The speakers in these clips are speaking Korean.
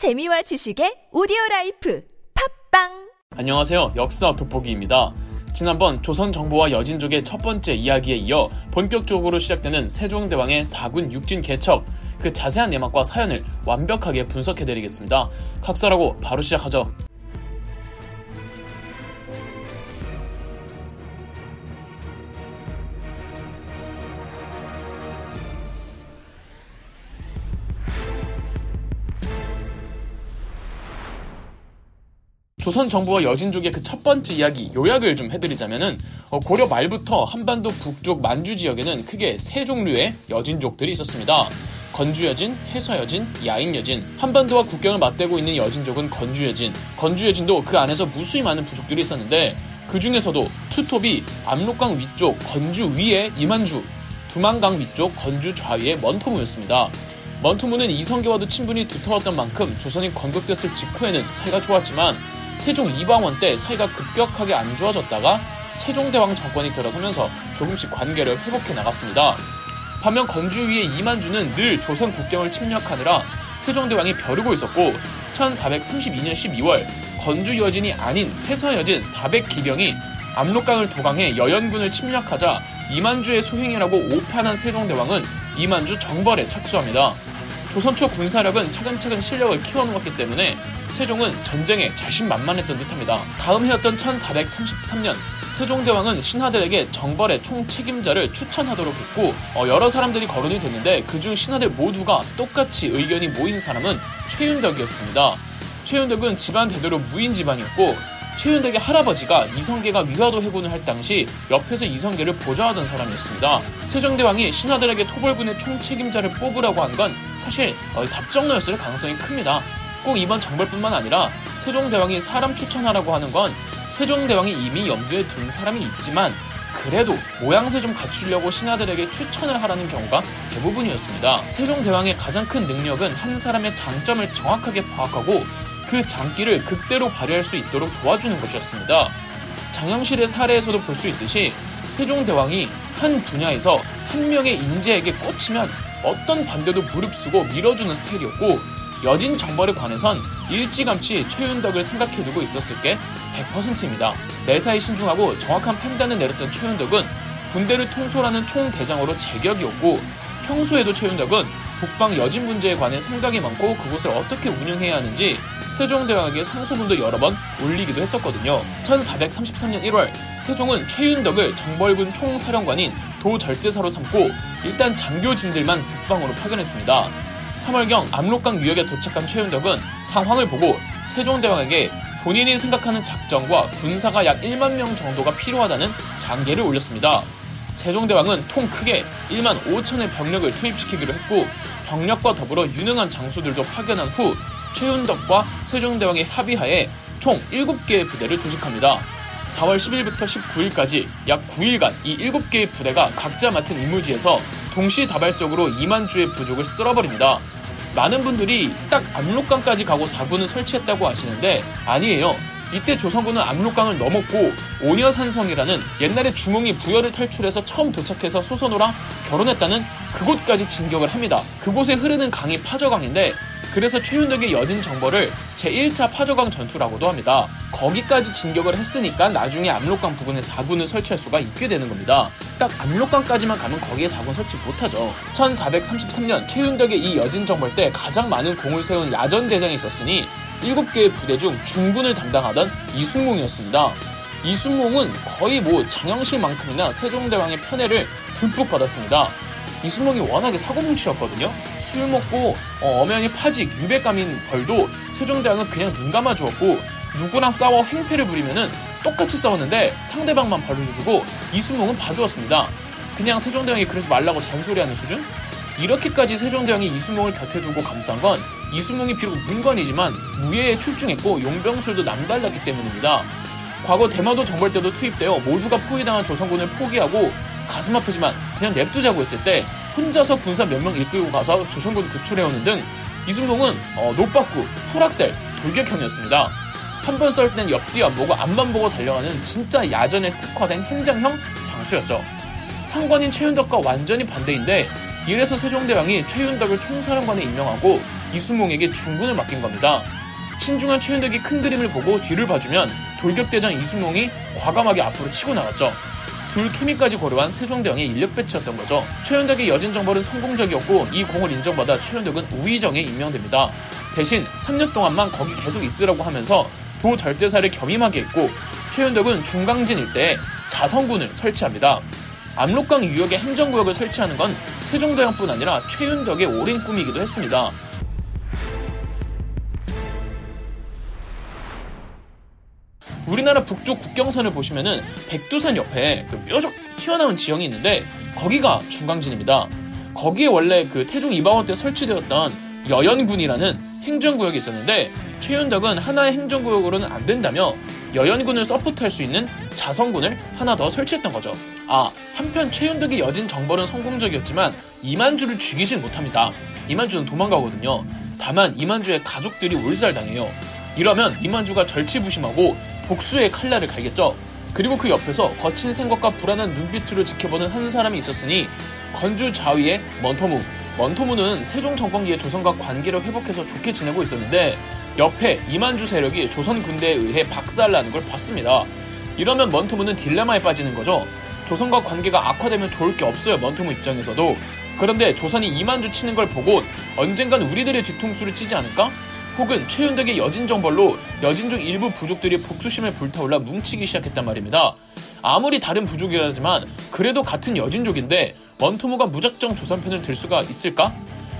재미와 지식의 오디오 life 팟빵 안녕하세요. 역사 돋보기입니다. 지난번 조선 정부와 여진족의 첫 번째 이야기에 이어 본격적으로 시작되는 세종대왕의 사군 육진 개척 그 자세한 내막과 사연을 완벽하게 분석해 드리겠습니다. 각설하고 바로 시작하죠. 조선 정부와 여진족의 그 첫 번째 이야기 요약을 좀 해드리자면은 어, 고려 말부터 한반도 북쪽 만주 지역에는 크게 세 종류의 여진족들이 있었습니다. 건주여진, 해서여진, 야인여진. 한반도와 국경을 맞대고 있는 여진족은 건주여진. 건주여진도 그 안에서 무수히 많은 부족들이 있었는데 그 중에서도 투톱이 압록강 위쪽 건주 위에 이만주, 두만강 위쪽 건주 좌위에 먼토무였습니다. 먼토무는 이성계와도 친분이 두터웠던 만큼 조선이 건국됐을 직후에는 사이가 좋았지만 태종 이방원 때 사이가 급격하게 안 좋아졌다가 세종대왕 정권이 들어서면서 조금씩 관계를 회복해 나갔습니다. 반면 건주 위의 이만주는 늘 조선 국경을 침략하느라 세종대왕이 벼르고 있었고 1432년 12월 건주 여진이 아닌 해서 여진 400기병이 압록강을 도강해 여연군을 침략하자 이만주의 소행이라고 오판한 세종대왕은 이만주 정벌에 착수합니다. 조선 초 군사력은 차근차근 실력을 키워놓았기 때문에 세종은 전쟁에 자신만만했던 듯합니다. 다음 해였던 1433년 세종대왕은 신하들에게 정벌의 총 책임자를 추천하도록 했고 어, 여러 사람들이 거론이 됐는데 그중 신하들 모두가 똑같이 의견이 모인 사람은 최윤덕이었습니다. 최윤덕은 집안 대대로 무인 집안이었고 최윤덕의 할아버지가 이성계가 위화도 해군을 할 당시 옆에서 이성계를 보좌하던 사람이었습니다. 세종대왕이 신하들에게 토벌군의 총책임자를 뽑으라고 한 건 사실 어, 답정너였을 가능성이 큽니다. 꼭 이번 정벌뿐만 아니라 세종대왕이 사람 추천하라고 하는 건 세종대왕이 이미 염두에 둔 사람이 있지만 그래도 모양새 좀 갖추려고 신하들에게 추천을 하라는 경우가 대부분이었습니다. 세종대왕의 가장 큰 능력은 한 사람의 장점을 정확하게 파악하고 그 장기를 극대로 발휘할 수 있도록 도와주는 것이었습니다. 장영실의 사례에서도 볼 수 있듯이 세종대왕이 한 분야에서 한 명의 인재에게 꽂히면 어떤 반대도 무릅쓰고 밀어주는 스타일이었고 여진 정벌에 관해선 일찌감치 최윤덕을 생각해두고 있었을 게 100%입니다. 매사에 신중하고 정확한 판단을 내렸던 최윤덕은 군대를 통솔하는 총대장으로 제격이었고 평소에도 최윤덕은 북방 여진 문제에 관해 생각이 많고 그곳을 어떻게 운영해야 하는지 세종대왕에게 상소문도 여러 번 올리기도 했었거든요. 1433년 1월 세종은 최윤덕을 정벌군 총사령관인 도절제사로 삼고 일단 장교진들만 북방으로 파견했습니다. 3월경 압록강 유역에 도착한 최윤덕은 상황을 보고 세종대왕에게 본인이 생각하는 작전과 군사가 약 1만 명 정도가 필요하다는 장계를 올렸습니다. 세종대왕은 통 크게 1만 5천의 병력을 투입시키기로 했고 병력과 더불어 유능한 장수들도 파견한 후 최윤덕과 세종대왕의 합의하에 총 7개의 부대를 조직합니다. 4월 10일부터 19일까지 약 9일간 이 7개의 부대가 각자 맡은 임무지에서 동시다발적으로 2만 주의 부족을 쓸어버립니다. 많은 분들이 딱 압록강까지 가고 사군을 설치했다고 하시는데 아니에요. 이때 조선군은 압록강을 넘었고 오녀산성이라는 옛날에 중흥이 부여를 탈출해서 처음 도착해서 소선호랑 결혼했다는 그곳까지 진격을 합니다. 그곳에 흐르는 강이 파저강인데 그래서 최윤덕의 여진 정벌을 제1차 파저강 전투라고도 합니다. 거기까지 진격을 했으니까 나중에 압록강 부근에 사군을 설치할 수가 있게 되는 겁니다. 딱 압록강까지만 가면 거기에 사군 설치 못하죠. 1433년 최윤덕의 이 여진 정벌 때 가장 많은 공을 세운 야전 대장이 있었으니 7개의 부대 중 중군을 담당하던 이순몽이었습니다. 이순몽은 거의 뭐 장영실만큼이나 세종대왕의 편애를 듬뿍 받았습니다. 이순몽이 워낙에 사고뭉치였거든요. 술 먹고 어, 엄연히 파직, 유배감인 벌도 세종대왕은 그냥 눈 감아 주었고 누구랑 싸워 행패를 부리면은 똑같이 싸웠는데 상대방만 벌을 주고 이순몽은 봐주었습니다. 그냥 세종대왕이 그러지 말라고 잔소리하는 수준? 이렇게까지 세종대왕이 이순몽을 곁에 두고 감싼 건 이순몽이 비록 문관이지만 무예에 출중했고 용병술도 남달랐기 때문입니다. 과거 대마도 정벌 때도 투입되어 모두가 포위당한 조선군을 포기하고 가슴 아프지만 그냥 냅두자고 했을 때 혼자서 군사 몇 명 이끌고 가서 조선군 구출해오는 등 이순몽은 어, 노빠꾸, 토락셀, 돌격형이었습니다. 한 번 썰 땐 옆뒤 안 보고 앞만 보고 달려가는 진짜 야전에 특화된 행장형 장수였죠. 상관인 최윤덕과 완전히 반대인데 이래서 세종대왕이 최윤덕을 총사령관에 임명하고 이수몽에게 중군을 맡긴 겁니다. 신중한 최윤덕이 큰 그림을 보고 뒤를 봐주면 돌격대장 이수몽이 과감하게 앞으로 치고 나갔죠. 둘 케미까지 고려한 세종대왕의 인력 배치였던 거죠. 최윤덕의 여진 정벌은 성공적이었고 이 공을 인정받아 최윤덕은 우의정에 임명됩니다. 대신 3년 동안만 거기 계속 있으라고 하면서 도 절제사를 겸임하게 했고 최윤덕은 중강진 일대에 자성군을 설치합니다. 압록강 유역에 행정구역을 설치하는 건 세종대왕뿐 아니라 최윤덕의 오랜 꿈이기도 했습니다. 우리나라 북쪽 국경선을 보시면은 백두산 옆에 그 뾰족 튀어나온 지형이 있는데 거기가 중강진입니다. 거기에 원래 그 태종 이방원 때 설치되었던 여연군이라는 행정구역이 있었는데 최윤덕은 하나의 행정구역으로는 안 된다며 여연군을 서포트할 수 있는 자성군을 하나 더 설치했던 거죠. 아, 한편 최윤덕의 여진 정벌은 성공적이었지만 이만주를 죽이진 못합니다. 이만주는 도망가거든요. 다만 이만주의 가족들이 올살당해요. 이러면 이만주가 절치부심하고 복수의 칼날을 갈겠죠. 그리고 그 옆에서 거친 생각과 불안한 눈빛으로 지켜보는 한 사람이 있었으니 건주 좌위의 먼터무. 먼터무는 세종 정권기에 조선과 관계를 회복해서 좋게 지내고 있었는데 옆에 이만주 세력이 조선 군대에 의해 박살나는 걸 봤습니다. 이러면 먼터무는 딜레마에 빠지는 거죠. 조선과 관계가 악화되면 좋을 게 없어요. 먼터무 입장에서도. 그런데 조선이 이만주 치는 걸 보고 언젠간 우리들의 뒤통수를 찌지 않을까? 혹은 최윤덕의 여진 정벌로 여진족 일부 부족들이 복수심에 불타올라 뭉치기 시작했단 말입니다. 아무리 다른 부족이라지만 그래도 같은 여진족인데 원토무가 무작정 조선편을 들 수가 있을까?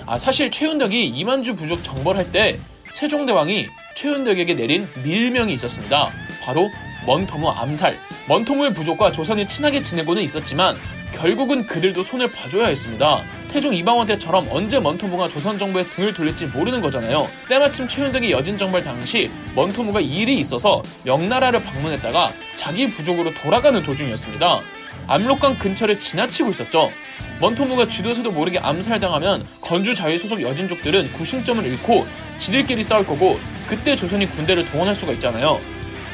아 사실 최윤덕이 이만주 부족 정벌할 때 세종대왕이 최윤덕에게 내린 밀명이 있었습니다. 바로 먼터무 암살. 먼터무의 부족과 조선이 친하게 지내고는 있었지만 결국은 그들도 손을 봐줘야 했습니다. 태종 이방원 때처럼 언제 먼토무가 조선 정부에 등을 돌릴지 모르는 거잖아요. 때마침 최윤덕이 여진 정벌 당시 먼토무가 일이 있어서 명나라를 방문했다가 자기 부족으로 돌아가는 도중이었습니다. 압록강 근처를 지나치고 있었죠. 먼토무가 쥐도새도 모르게 암살당하면 건주 자위 소속 여진족들은 구심점을 잃고 지들끼리 싸울 거고 그때 조선이 군대를 동원할 수가 있잖아요.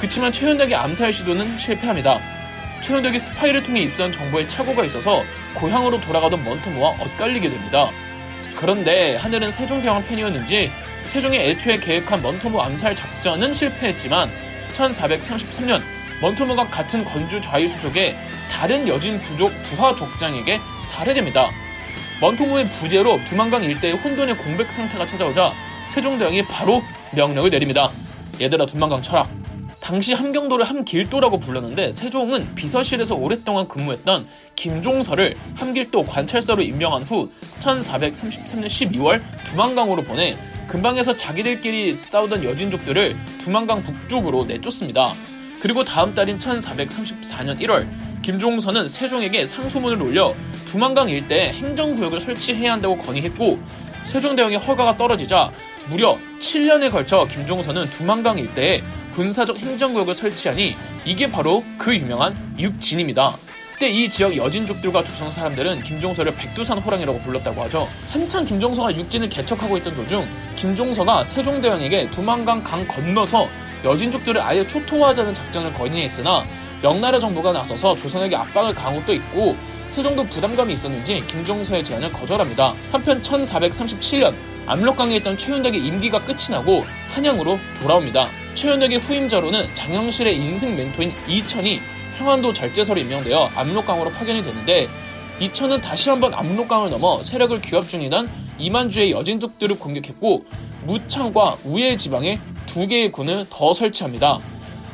그치만 최윤덕의 암살 시도는 실패합니다. 최윤덕이 스파이를 통해 입수한 정보에 착오가 있어서 고향으로 돌아가던 먼토무와 엇갈리게 됩니다. 그런데 하늘은 세종대왕 팬이었는지 세종이 애초에 계획한 먼토무 암살 작전은 실패했지만 1433년 먼토무가 같은 건주 좌위 소속의 다른 여진 부족 부하 족장에게 살해됩니다. 먼토무의 부재로 두만강 일대의 혼돈의 공백 상태가 찾아오자 세종대왕이 바로 명령을 내립니다. 얘들아 두만강 쳐라. 당시 함경도를 함길도라고 불렀는데 세종은 비서실에서 오랫동안 근무했던 김종서를 함길도 관찰사로 임명한 후 1433년 12월 두만강으로 보내 근방에서 자기들끼리 싸우던 여진족들을 두만강 북쪽으로 내쫓습니다. 그리고 다음 달인 1434년 1월 김종서는 세종에게 상소문을 올려 두만강 일대에 행정구역을 설치해야 한다고 건의했고 세종대왕의 허가가 떨어지자 무려 7년에 걸쳐 김종서는 두만강 일대에 군사적 행정구역을 설치하니 이게 바로 그 유명한 육진입니다. 그때 이 지역 여진족들과 조선 사람들은 김종서를 백두산 호랑이라고 불렀다고 하죠. 한창 김종서가 육진을 개척하고 있던 도중 김종서가 세종대왕에게 두만강 강 건너서 여진족들을 아예 초토화하자는 작전을 건의했으나 명나라 정부가 나서서 조선에게 압박을 가한 것도 있고 세종도 부담감이 있었는지 김종서의 제안을 거절합니다. 한편 1437년 압록강에 있던 최윤덕의 임기가 끝이 나고 한양으로 돌아옵니다. 최윤덕의 후임자로는 장영실의 인생 멘토인 이천이 평안도 절제설에 임명되어 압록강으로 파견이 되는데 이천은 다시 한번 압록강을 넘어 세력을 규합 중이던 이만주의 여진족들을 공격했고 무창과 우예 지방에 두 개의 군을 더 설치합니다.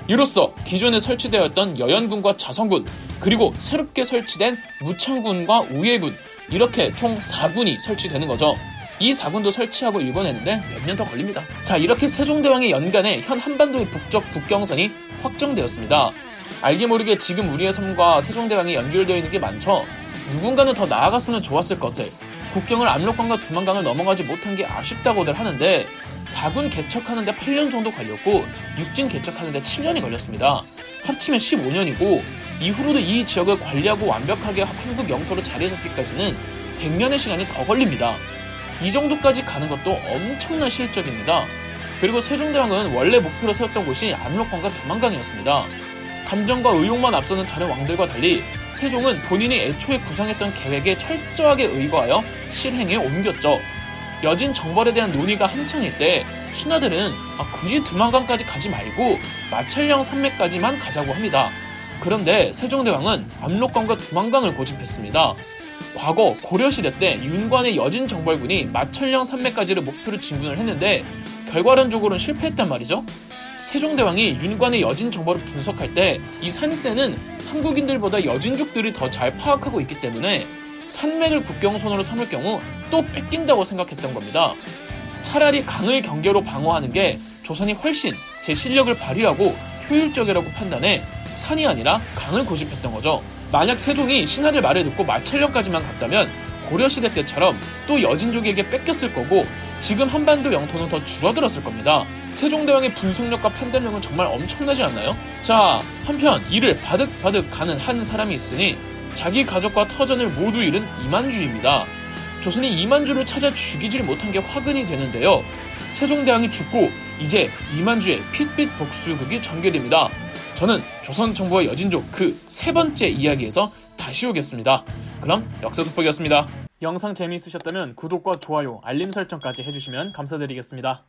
이로써 기존에 설치되었던 여연군과 자성군 그리고 새롭게 설치된 무창군과 우예군 이렇게 총 4군이 설치되는 거죠. 이 4군도 설치하고 일궈내는데 몇 년 더 걸립니다. 자 이렇게 세종대왕의 연간에 현 한반도의 북쪽 국경선이 확정되었습니다. 알게 모르게 지금 우리의 섬과 세종대왕이 연결되어 있는 게 많죠. 누군가는 더 나아갔으면 좋았을 것을 국경을 압록강과 두만강을 넘어가지 못한 게 아쉽다고들 하는데 4군 개척하는데 8년 정도 걸렸고 6진 개척하는데 7년이 걸렸습니다. 합치면 15년이고 이후로도 이 지역을 관리하고 완벽하게 한국 영토로 자리 잡기까지는 100년의 시간이 더 걸립니다. 이 정도까지 가는 것도 엄청난 실적입니다. 그리고 세종대왕은 원래 목표로 세웠던 곳이 압록강과 두만강이었습니다. 감정과 의욕만 앞서는 다른 왕들과 달리 세종은 본인이 애초에 구상했던 계획에 철저하게 의거하여 실행에 옮겼죠. 여진 정벌에 대한 논의가 한창일 때 신하들은 아, 굳이 두만강까지 가지 말고 마천령 산맥까지만 가자고 합니다. 그런데 세종대왕은 압록강과 두만강을 고집했습니다. 과거 고려시대 때 윤관의 여진 정벌군이 마천령 산맥까지를 목표로 진군을 했는데 결과론적으로는 실패했단 말이죠. 세종대왕이 윤관의 여진 정보를 분석할 때 이 산세는 한국인들보다 여진족들이 더 잘 파악하고 있기 때문에 산맥을 국경선으로 삼을 경우 또 뺏긴다고 생각했던 겁니다. 차라리 강을 경계로 방어하는 게 조선이 훨씬 제 실력을 발휘하고 효율적이라고 판단해 산이 아니라 강을 고집했던 거죠. 만약 세종이 신하들 말을 듣고 마찰령까지만 갔다면 고려시대 때처럼 또 여진족에게 뺏겼을 거고 지금 한반도 영토는 더 줄어들었을 겁니다. 세종대왕의 분석력과 판단력은 정말 엄청나지 않나요? 자, 한편 이를 바득바득 가는 한 사람이 있으니 자기 가족과 터전을 모두 잃은 이만주입니다. 조선이 이만주를 찾아 죽이질 못한 게 화근이 되는데요. 세종대왕이 죽고 이제 이만주의 핏빛 복수극이 전개됩니다. 저는 조선 정부와 여진족 그 세 번째 이야기에서 다시 오겠습니다. 그럼 역사 돋보기였습니다. 영상 재미있으셨다면 구독과 좋아요, 알림 설정까지 해주시면 감사드리겠습니다.